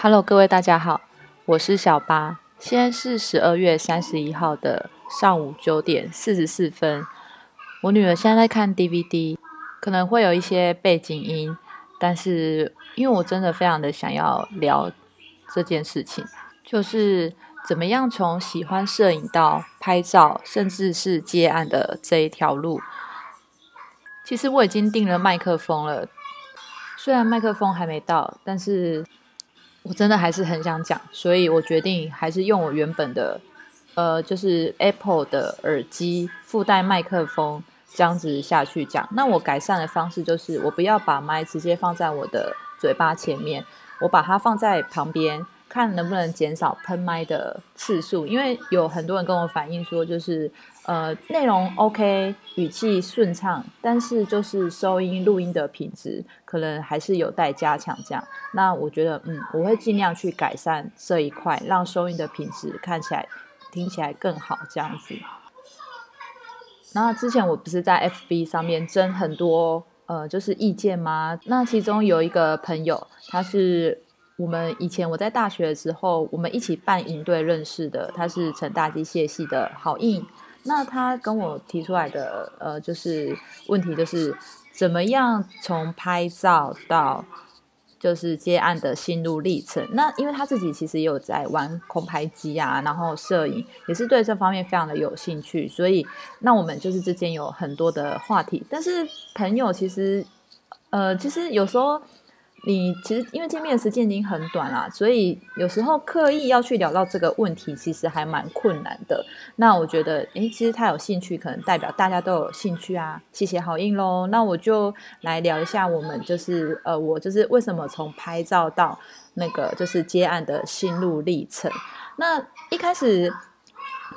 Hello，各位大家好，我是小八。现在是十二月三十一号的上午九点四十四分。我女儿现在在看 DVD，可能会有一些背景音，但是因为我真的非常的想要聊这件事情，就是怎么样从喜欢摄影到拍照，甚至是接案的这一条路。其实我已经订了麦克风了，虽然麦克风还没到，但是。我真的还是很想讲，所以我决定还是用我原本的，呃，就是 Apple 的耳机附带麦克风这样子下去讲。那我改善的方式就是，我不要把麦直接放在我的嘴巴前面，我把它放在旁边。看能不能减少喷麦的次数，因为有很多人跟我反映说，就是呃内容 OK，语气顺畅，但是就是收音录音的品质可能还是有待加强。这样，那我觉得嗯，我会尽量去改善这一块，让收音的品质看起来听起来更好这样子。那之前我不是在 FB 上面征很多呃就是意见吗？那其中有一个朋友他是。我们以前我在大学的时候，我们一起办营队认识的，他是成大机械系的好印。那他跟我提出来的呃，就是问题就是怎么样从拍照到就是接案的心路历程。那因为他自己其实也有在玩空拍机啊，然后摄影也是对这方面非常的有兴趣，所以那我们就是之间有很多的话题。但是朋友其实呃，其实有时候。你其实因为见面的时间已经很短啦，所以有时候刻意要去聊到这个问题，其实还蛮困难的。那我觉得，诶，其实他有兴趣，可能代表大家都有兴趣啊。谢谢好印喽。那我就来聊一下，我们就是呃，我就是为什么从拍照到那个就是接案的心路历程。那一开始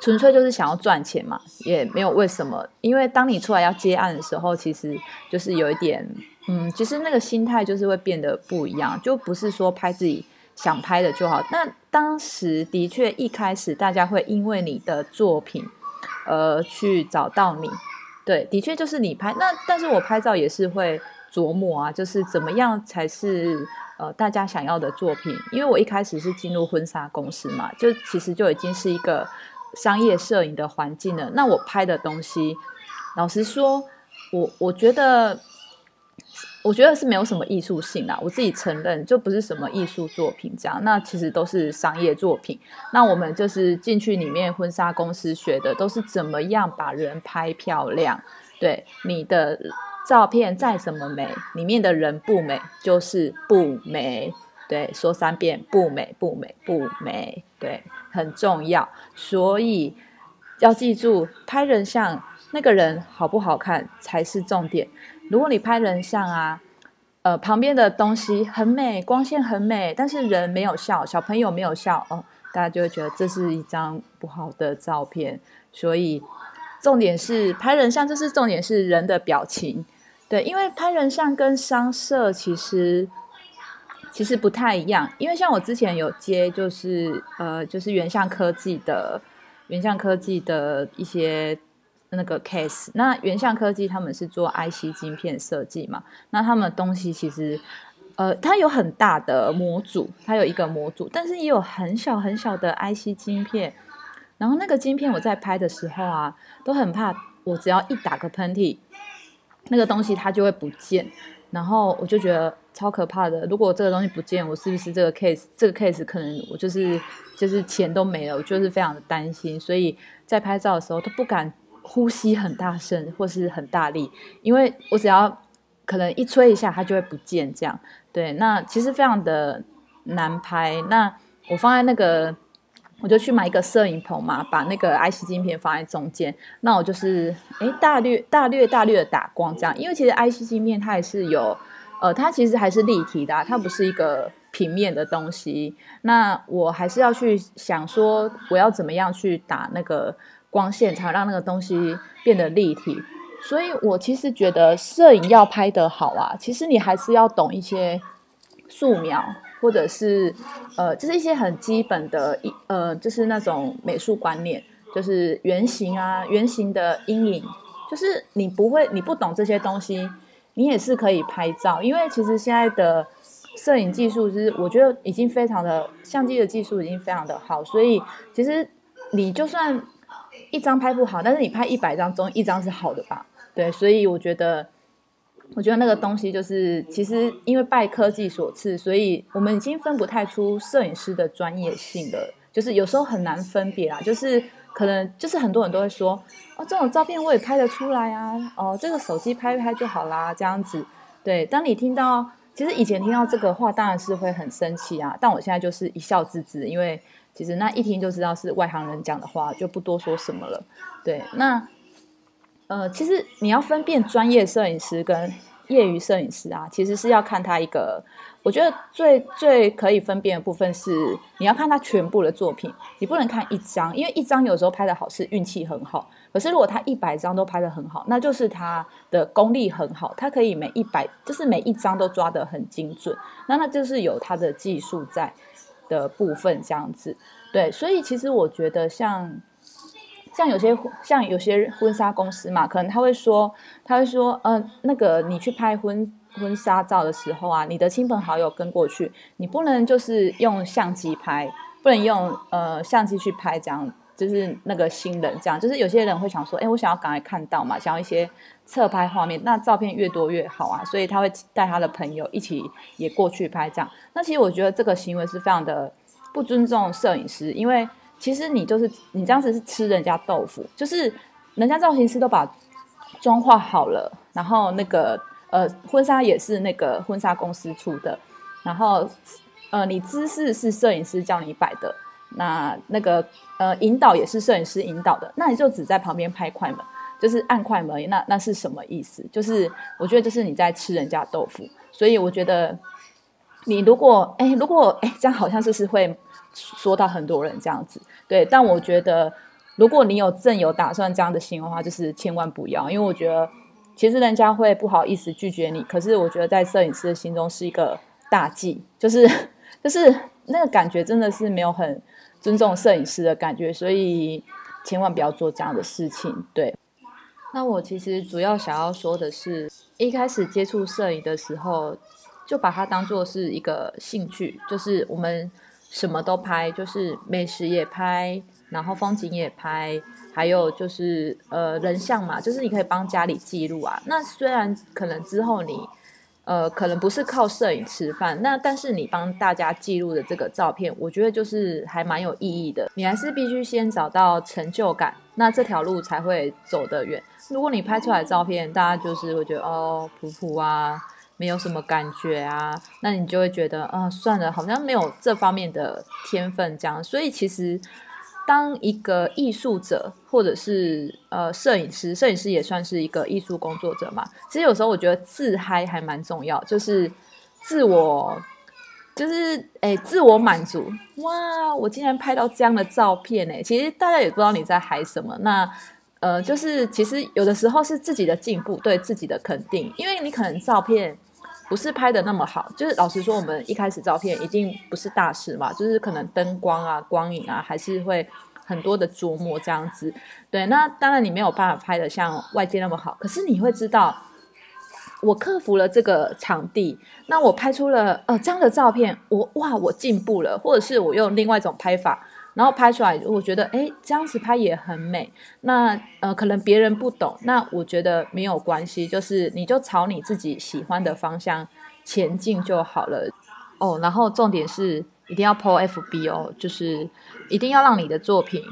纯粹就是想要赚钱嘛，也没有为什么。因为当你出来要接案的时候，其实就是有一点。嗯，其实那个心态就是会变得不一样，就不是说拍自己想拍的就好。那当时的确一开始大家会因为你的作品，呃，去找到你，对，的确就是你拍。那但是我拍照也是会琢磨啊，就是怎么样才是呃大家想要的作品。因为我一开始是进入婚纱公司嘛，就其实就已经是一个商业摄影的环境了。那我拍的东西，老实说，我我觉得。我觉得是没有什么艺术性啦，我自己承认就不是什么艺术作品这样，那其实都是商业作品。那我们就是进去里面婚纱公司学的，都是怎么样把人拍漂亮。对，你的照片再怎么美，里面的人不美就是不美。对，说三遍不美不美不美，对，很重要。所以要记住，拍人像那个人好不好看才是重点。如果你拍人像啊，呃，旁边的东西很美，光线很美，但是人没有笑，小朋友没有笑哦，大家就会觉得这是一张不好的照片。所以重点是拍人像，就是重点是人的表情。对，因为拍人像跟商摄其实其实不太一样，因为像我之前有接，就是呃，就是原相科技的原相科技的一些。那个 case，那原相科技他们是做 IC 晶片设计嘛？那他们东西其实，呃，它有很大的模组，它有一个模组，但是也有很小很小的 IC 晶片。然后那个晶片我在拍的时候啊，都很怕，我只要一打个喷嚏，那个东西它就会不见。然后我就觉得超可怕的，如果这个东西不见，我是不是这个 case？这个 case 可能我就是就是钱都没了，我就是非常的担心。所以在拍照的时候都不敢。呼吸很大声或是很大力，因为我只要可能一吹一下，它就会不见。这样对，那其实非常的难拍。那我放在那个，我就去买一个摄影棚嘛，把那个 IC 镜片放在中间。那我就是哎，大略大略大略的打光这样，因为其实 IC 镜片它也是有，呃，它其实还是立体的，它不是一个平面的东西。那我还是要去想说，我要怎么样去打那个。光线才让那个东西变得立体，所以我其实觉得摄影要拍得好啊，其实你还是要懂一些素描，或者是呃，就是一些很基本的，一呃，就是那种美术观念，就是圆形啊，圆形的阴影，就是你不会，你不懂这些东西，你也是可以拍照，因为其实现在的摄影技术就是我觉得已经非常的相机的技术已经非常的好，所以其实你就算一张拍不好，但是你拍一百张中一张是好的吧？对，所以我觉得。我觉得那个东西就是，其实因为拜科技所赐，所以我们已经分不太出摄影师的专业性了。就是有时候很难分别啊，就是可能就是很多人都会说，哦，这种照片我也拍得出来啊，哦，这个手机拍一拍就好啦，这样子。对，当你听到，其实以前听到这个话，当然是会很生气啊。但我现在就是一笑置之，因为其实那一听就知道是外行人讲的话，就不多说什么了。对，那。呃，其实你要分辨专业摄影师跟业余摄影师啊，其实是要看他一个，我觉得最最可以分辨的部分是你要看他全部的作品，你不能看一张，因为一张有时候拍的好是运气很好，可是如果他一百张都拍的很好，那就是他的功力很好，他可以每一百就是每一张都抓得很精准，那那就是有他的技术在的部分这样子，对，所以其实我觉得像。像有些像有些婚纱公司嘛，可能他会说，他会说，呃，那个你去拍婚婚纱照的时候啊，你的亲朋好友跟过去，你不能就是用相机拍，不能用呃相机去拍，这样就是那个新人这样，就是有些人会想说，哎，我想要赶快看到嘛，想要一些侧拍画面，那照片越多越好啊，所以他会带他的朋友一起也过去拍这样。那其实我觉得这个行为是非常的不尊重摄影师，因为。其实你就是你这样子是吃人家豆腐，就是人家造型师都把妆化好了，然后那个呃婚纱也是那个婚纱公司出的，然后呃你姿势是摄影师叫你摆的，那那个呃引导也是摄影师引导的，那你就只在旁边拍快门，就是按快门，那那是什么意思？就是我觉得就是你在吃人家豆腐，所以我觉得你如果哎如果哎这样好像就是会。说到很多人这样子，对，但我觉得如果你有正有打算这样的心的话，就是千万不要，因为我觉得其实人家会不好意思拒绝你，可是我觉得在摄影师的心中是一个大忌，就是就是那个感觉真的是没有很尊重摄影师的感觉，所以千万不要做这样的事情。对，那我其实主要想要说的是，一开始接触摄影的时候，就把它当做是一个兴趣，就是我们。什么都拍，就是美食也拍，然后风景也拍，还有就是呃人像嘛，就是你可以帮家里记录啊。那虽然可能之后你呃可能不是靠摄影吃饭，那但是你帮大家记录的这个照片，我觉得就是还蛮有意义的。你还是必须先找到成就感，那这条路才会走得远。如果你拍出来照片，大家就是会觉得哦普普啊。没有什么感觉啊，那你就会觉得啊，算了，好像没有这方面的天分这样。所以其实，当一个艺术者或者是呃摄影师，摄影师也算是一个艺术工作者嘛。其实有时候我觉得自嗨还蛮重要，就是自我，就是哎，自我满足。哇，我竟然拍到这样的照片哎！其实大家也不知道你在嗨什么。那呃，就是其实有的时候是自己的进步，对自己的肯定，因为你可能照片。不是拍的那么好，就是老实说，我们一开始照片一定不是大师嘛，就是可能灯光啊、光影啊，还是会很多的琢磨这样子。对，那当然你没有办法拍的像外界那么好，可是你会知道，我克服了这个场地，那我拍出了呃这样的照片，我哇，我进步了，或者是我用另外一种拍法。然后拍出来，我觉得哎，这样子拍也很美。那呃，可能别人不懂，那我觉得没有关系，就是你就朝你自己喜欢的方向前进就好了。哦，然后重点是一定要 po FB 哦，就是一定要让你的作品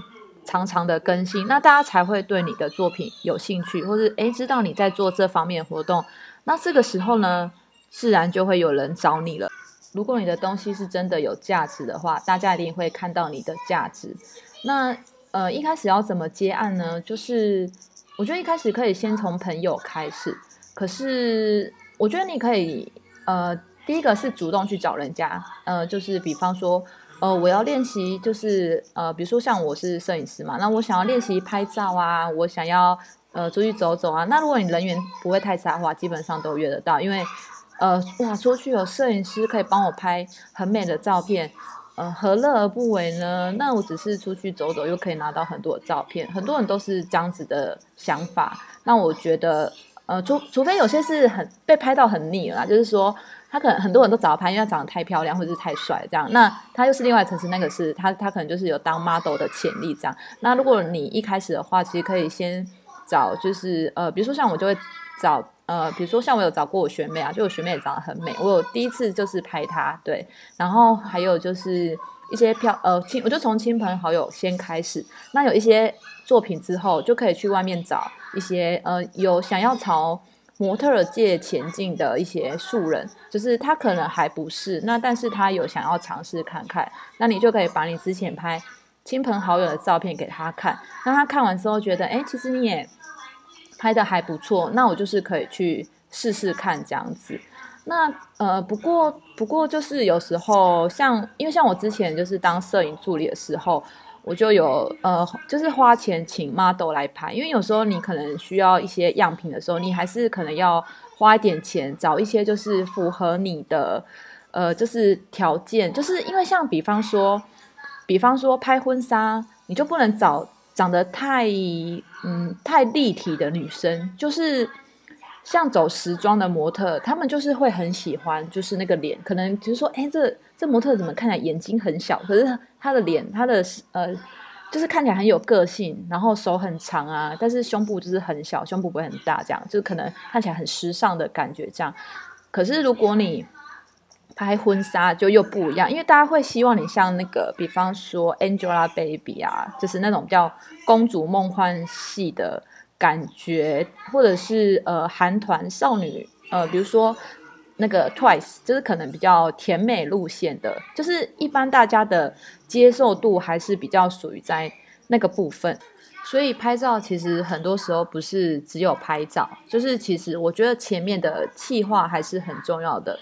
常常的更新，那大家才会对你的作品有兴趣，或是哎知道你在做这方面活动。那这个时候呢，自然就会有人找你了。如果你的东西是真的有价值的话，大家一定会看到你的价值。那呃，一开始要怎么接案呢？就是我觉得一开始可以先从朋友开始。可是我觉得你可以呃，第一个是主动去找人家，呃，就是比方说呃，我要练习，就是呃，比如说像我是摄影师嘛，那我想要练习拍照啊，我想要呃出去走走啊。那如果你人缘不会太差的话，基本上都约得到，因为。呃，哇，出去有摄影师可以帮我拍很美的照片，呃，何乐而不为呢？那我只是出去走走，又可以拿到很多照片，很多人都是这样子的想法。那我觉得，呃，除除非有些是很被拍到很腻了，就是说他可能很多人都找他拍，因为他长得太漂亮或者是太帅这样。那他又是另外层次，那个是他他可能就是有当 model 的潜力这样。那如果你一开始的话，其实可以先找就是呃，比如说像我就会找呃，比如说像我有找过我学妹啊，就我学妹也长得很美，我有第一次就是拍她对，然后还有就是一些漂呃亲，我就从亲朋好友先开始。那有一些作品之后，就可以去外面找。一些呃有想要朝模特界前进的一些素人，就是他可能还不是那，但是他有想要尝试看看，那你就可以把你之前拍亲朋好友的照片给他看，那他看完之后觉得，哎，其实你也拍的还不错，那我就是可以去试试看这样子。那呃，不过不过就是有时候像，因为像我之前就是当摄影助理的时候。我就有呃，就是花钱请 model 来拍，因为有时候你可能需要一些样品的时候，你还是可能要花一点钱找一些就是符合你的呃，就是条件，就是因为像比方说，比方说拍婚纱，你就不能找长得太嗯太立体的女生，就是像走时装的模特，他们就是会很喜欢就是那个脸，可能就是说，哎这。这模特怎么看起来眼睛很小，可是她的脸，她的呃，就是看起来很有个性，然后手很长啊，但是胸部就是很小，胸部不会很大，这样就可能看起来很时尚的感觉。这样，可是如果你拍婚纱就又不一样，因为大家会希望你像那个，比方说 Angelababy 啊，就是那种比较公主梦幻系的感觉，或者是呃韩团少女，呃，比如说。那个 Twice 就是可能比较甜美路线的，就是一般大家的接受度还是比较属于在那个部分，所以拍照其实很多时候不是只有拍照，就是其实我觉得前面的气划还是很重要的。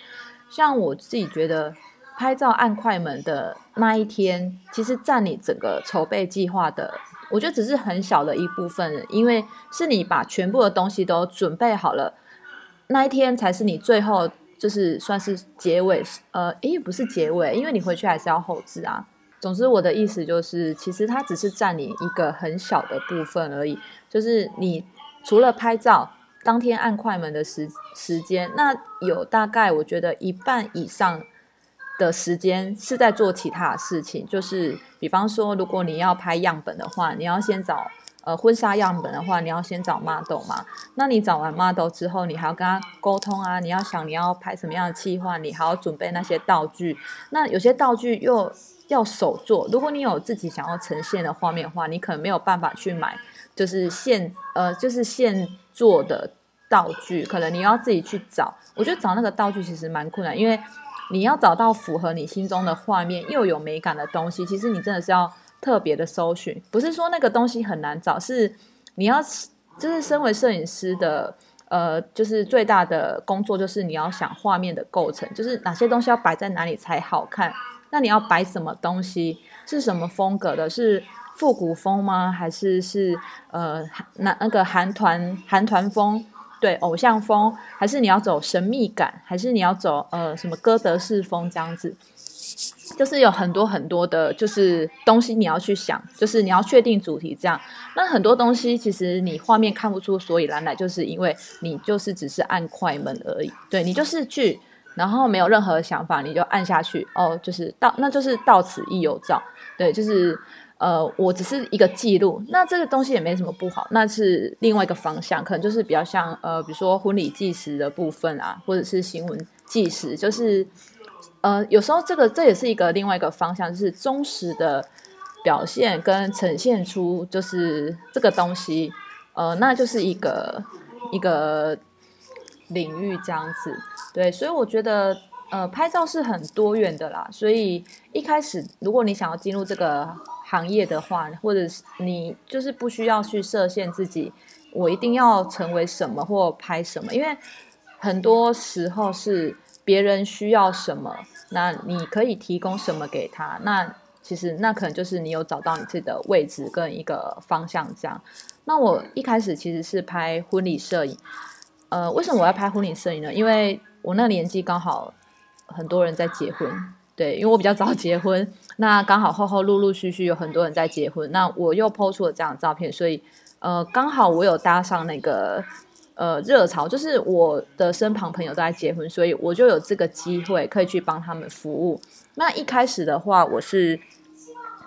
像我自己觉得拍照按快门的那一天，其实占你整个筹备计划的，我觉得只是很小的一部分，因为是你把全部的东西都准备好了，那一天才是你最后。就是算是结尾，呃，诶，不是结尾，因为你回去还是要后置啊。总之，我的意思就是，其实它只是占你一个很小的部分而已。就是你除了拍照，当天按快门的时时间，那有大概我觉得一半以上的时间是在做其他事情。就是比方说，如果你要拍样本的话，你要先找。呃，婚纱样本的话，你要先找 model 嘛。那你找完 model 之后，你还要跟他沟通啊。你要想你要拍什么样的企划，你还要准备那些道具。那有些道具又要手做。如果你有自己想要呈现的画面的话，你可能没有办法去买，就是现呃，就是现做的道具，可能你要自己去找。我觉得找那个道具其实蛮困难，因为你要找到符合你心中的画面又有美感的东西，其实你真的是要。特别的搜寻，不是说那个东西很难找，是你要就是身为摄影师的，呃，就是最大的工作就是你要想画面的构成，就是哪些东西要摆在哪里才好看。那你要摆什么东西？是什么风格的？是复古风吗？还是是呃那那个韩团韩团风？对，偶像风？还是你要走神秘感？还是你要走呃什么歌德式风这样子？就是有很多很多的，就是东西你要去想，就是你要确定主题这样。那很多东西其实你画面看不出所以然来，就是因为你就是只是按快门而已。对你就是去，然后没有任何想法，你就按下去哦，就是到那就是到此一游照。对，就是呃，我只是一个记录，那这个东西也没什么不好，那是另外一个方向，可能就是比较像呃，比如说婚礼纪实的部分啊，或者是新闻纪实，就是。呃，有时候这个这也是一个另外一个方向，就是忠实的表现跟呈现出就是这个东西，呃，那就是一个一个领域这样子。对，所以我觉得呃，拍照是很多元的啦。所以一开始如果你想要进入这个行业的话，或者是你就是不需要去设限自己，我一定要成为什么或拍什么，因为很多时候是。别人需要什么，那你可以提供什么给他？那其实那可能就是你有找到你自己的位置跟一个方向这样。那我一开始其实是拍婚礼摄影，呃，为什么我要拍婚礼摄影呢？因为我那年纪刚好很多人在结婚，对，因为我比较早结婚，那刚好后后陆陆续续有很多人在结婚，那我又抛出了这样的照片，所以呃，刚好我有搭上那个。呃热潮，就是我的身旁朋友都在结婚，所以我就有这个机会可以去帮他们服务。那一开始的话，我是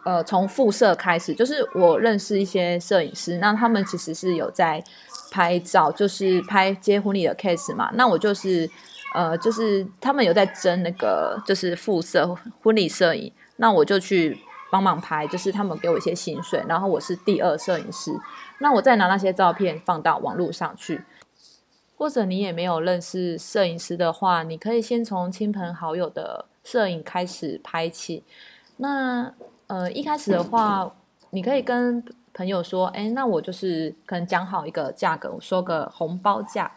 呃从副摄开始，就是我认识一些摄影师，那他们其实是有在拍照，就是拍接婚礼的 case 嘛。那我就是呃就是他们有在争那个就是副摄婚礼摄影，那我就去。帮忙拍，就是他们给我一些薪水，然后我是第二摄影师，那我再拿那些照片放到网络上去。或者你也没有认识摄影师的话，你可以先从亲朋好友的摄影开始拍起。那呃一开始的话，你可以跟朋友说，哎，那我就是可能讲好一个价格，我说个红包价，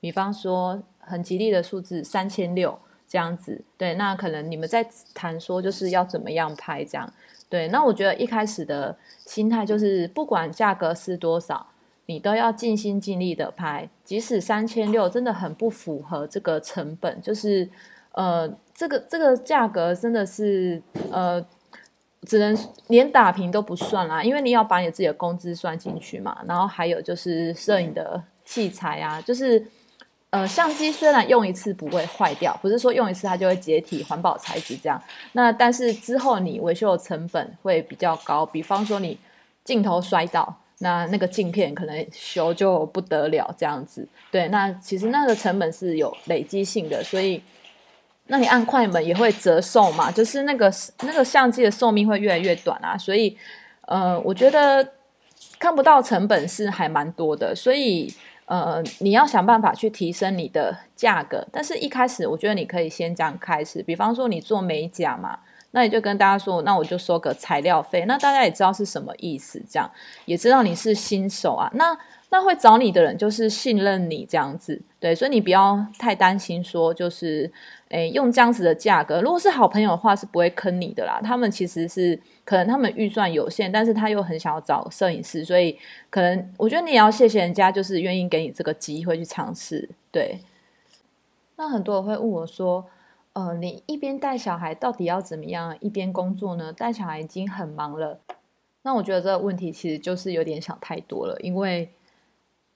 比方说很吉利的数字三千六这样子。对，那可能你们在谈说就是要怎么样拍这样。对，那我觉得一开始的心态就是，不管价格是多少，你都要尽心尽力的拍，即使三千六真的很不符合这个成本，就是呃，这个这个价格真的是呃，只能连打平都不算啦，因为你要把你自己的工资算进去嘛，然后还有就是摄影的器材啊，就是。呃，相机虽然用一次不会坏掉，不是说用一次它就会解体，环保材质这样。那但是之后你维修的成本会比较高，比方说你镜头摔倒，那那个镜片可能修就不得了这样子。对，那其实那个成本是有累积性的，所以那你按快门也会折寿嘛，就是那个那个相机的寿命会越来越短啊。所以呃，我觉得看不到成本是还蛮多的，所以。呃，你要想办法去提升你的价格，但是一开始我觉得你可以先这样开始，比方说你做美甲嘛，那你就跟大家说，那我就收个材料费，那大家也知道是什么意思，这样也知道你是新手啊，那那会找你的人就是信任你这样子，对，所以你不要太担心说就是，诶，用这样子的价格，如果是好朋友的话是不会坑你的啦，他们其实是。可能他们预算有限，但是他又很想要找摄影师，所以可能我觉得你也要谢谢人家，就是愿意给你这个机会去尝试。对，那很多人会问我说：“呃，你一边带小孩，到底要怎么样一边工作呢？带小孩已经很忙了。”那我觉得这个问题其实就是有点想太多了，因为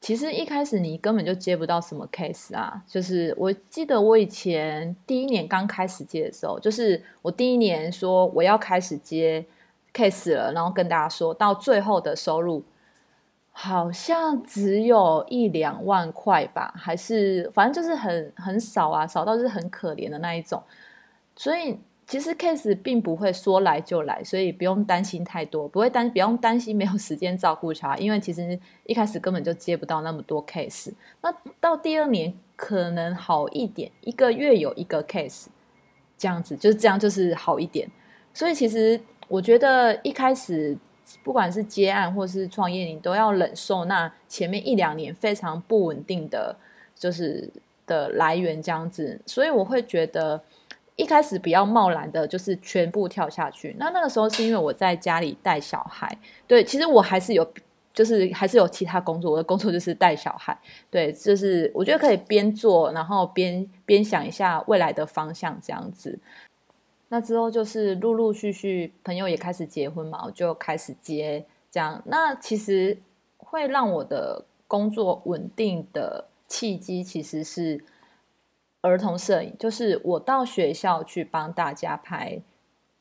其实一开始你根本就接不到什么 case 啊。就是我记得我以前第一年刚开始接的时候，就是我第一年说我要开始接。case 了，然后跟大家说到最后的收入好像只有一两万块吧，还是反正就是很很少啊，少到就是很可怜的那一种。所以其实 case 并不会说来就来，所以不用担心太多，不会担不用担心没有时间照顾他，因为其实一开始根本就接不到那么多 case。那到第二年可能好一点，一个月有一个 case，这样子就是这样就是好一点。所以其实。我觉得一开始不管是接案或是创业，你都要忍受那前面一两年非常不稳定的，就是的来源这样子。所以我会觉得一开始比较贸然的，就是全部跳下去。那那个时候是因为我在家里带小孩，对，其实我还是有，就是还是有其他工作。我的工作就是带小孩，对，就是我觉得可以边做，然后边边想一下未来的方向这样子。那之后就是陆陆续续朋友也开始结婚嘛，我就开始接这样。那其实会让我的工作稳定的契机，其实是儿童摄影，就是我到学校去帮大家拍，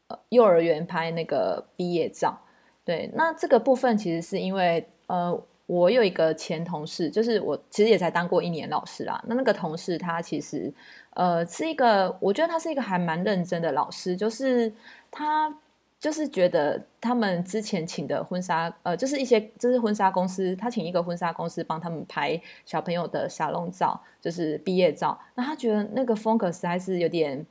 呃，幼儿园拍那个毕业照。对，那这个部分其实是因为，呃，我有一个前同事，就是我其实也才当过一年老师啦。那那个同事他其实。呃，是一个，我觉得他是一个还蛮认真的老师，就是他就是觉得他们之前请的婚纱，呃，就是一些就是婚纱公司，他请一个婚纱公司帮他们拍小朋友的沙龙照，就是毕业照。那他觉得那个风格实在是有点，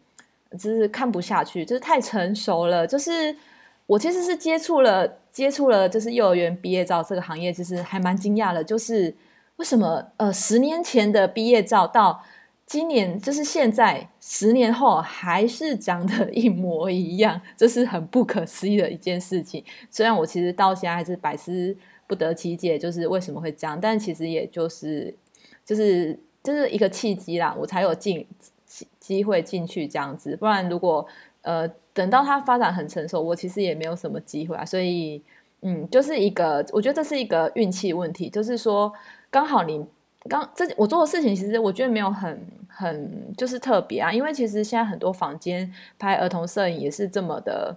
就是看不下去，就是太成熟了。就是我其实是接触了接触了，就是幼儿园毕业照这个行业，其实还蛮惊讶的，就是为什么呃十年前的毕业照到。今年就是现在，十年后还是长得一模一样，这是很不可思议的一件事情。虽然我其实到现在还是百思不得其解，就是为什么会这样，但其实也就是，就是就是一个契机啦，我才有进机会进去这样子。不然如果呃等到它发展很成熟，我其实也没有什么机会啊。所以嗯，就是一个，我觉得这是一个运气问题，就是说刚好你。刚这我做的事情，其实我觉得没有很很就是特别啊，因为其实现在很多房间拍儿童摄影也是这么的。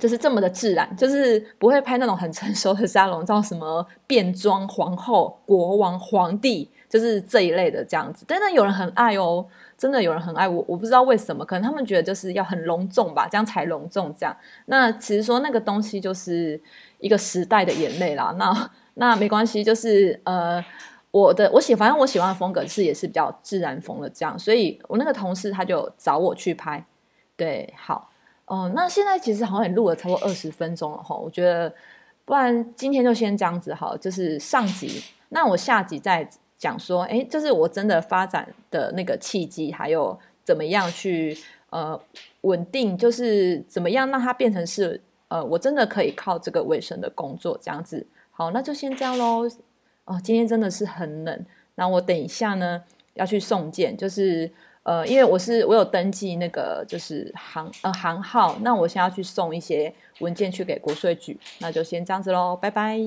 就是这么的自然，就是不会拍那种很成熟的沙龙照，什么变装皇后、国王、皇帝，就是这一类的这样子。但是有人很爱哦，真的有人很爱我，我不知道为什么，可能他们觉得就是要很隆重吧，这样才隆重。这样，那其实说那个东西就是一个时代的眼泪啦。那那没关系，就是呃，我的我喜反正我喜欢的风格是也是比较自然风的这样，所以我那个同事他就找我去拍，对，好。哦，那现在其实好像也录了超过二十分钟了哈，我觉得不然今天就先这样子哈，就是上集，那我下集再讲说，哎，就是我真的发展的那个契机，还有怎么样去呃稳定，就是怎么样让它变成是呃我真的可以靠这个为生的工作这样子。好，那就先这样喽。哦，今天真的是很冷，那我等一下呢要去送件，就是。呃，因为我是我有登记那个就是行呃行号，那我先要去送一些文件去给国税局，那就先这样子喽，拜拜。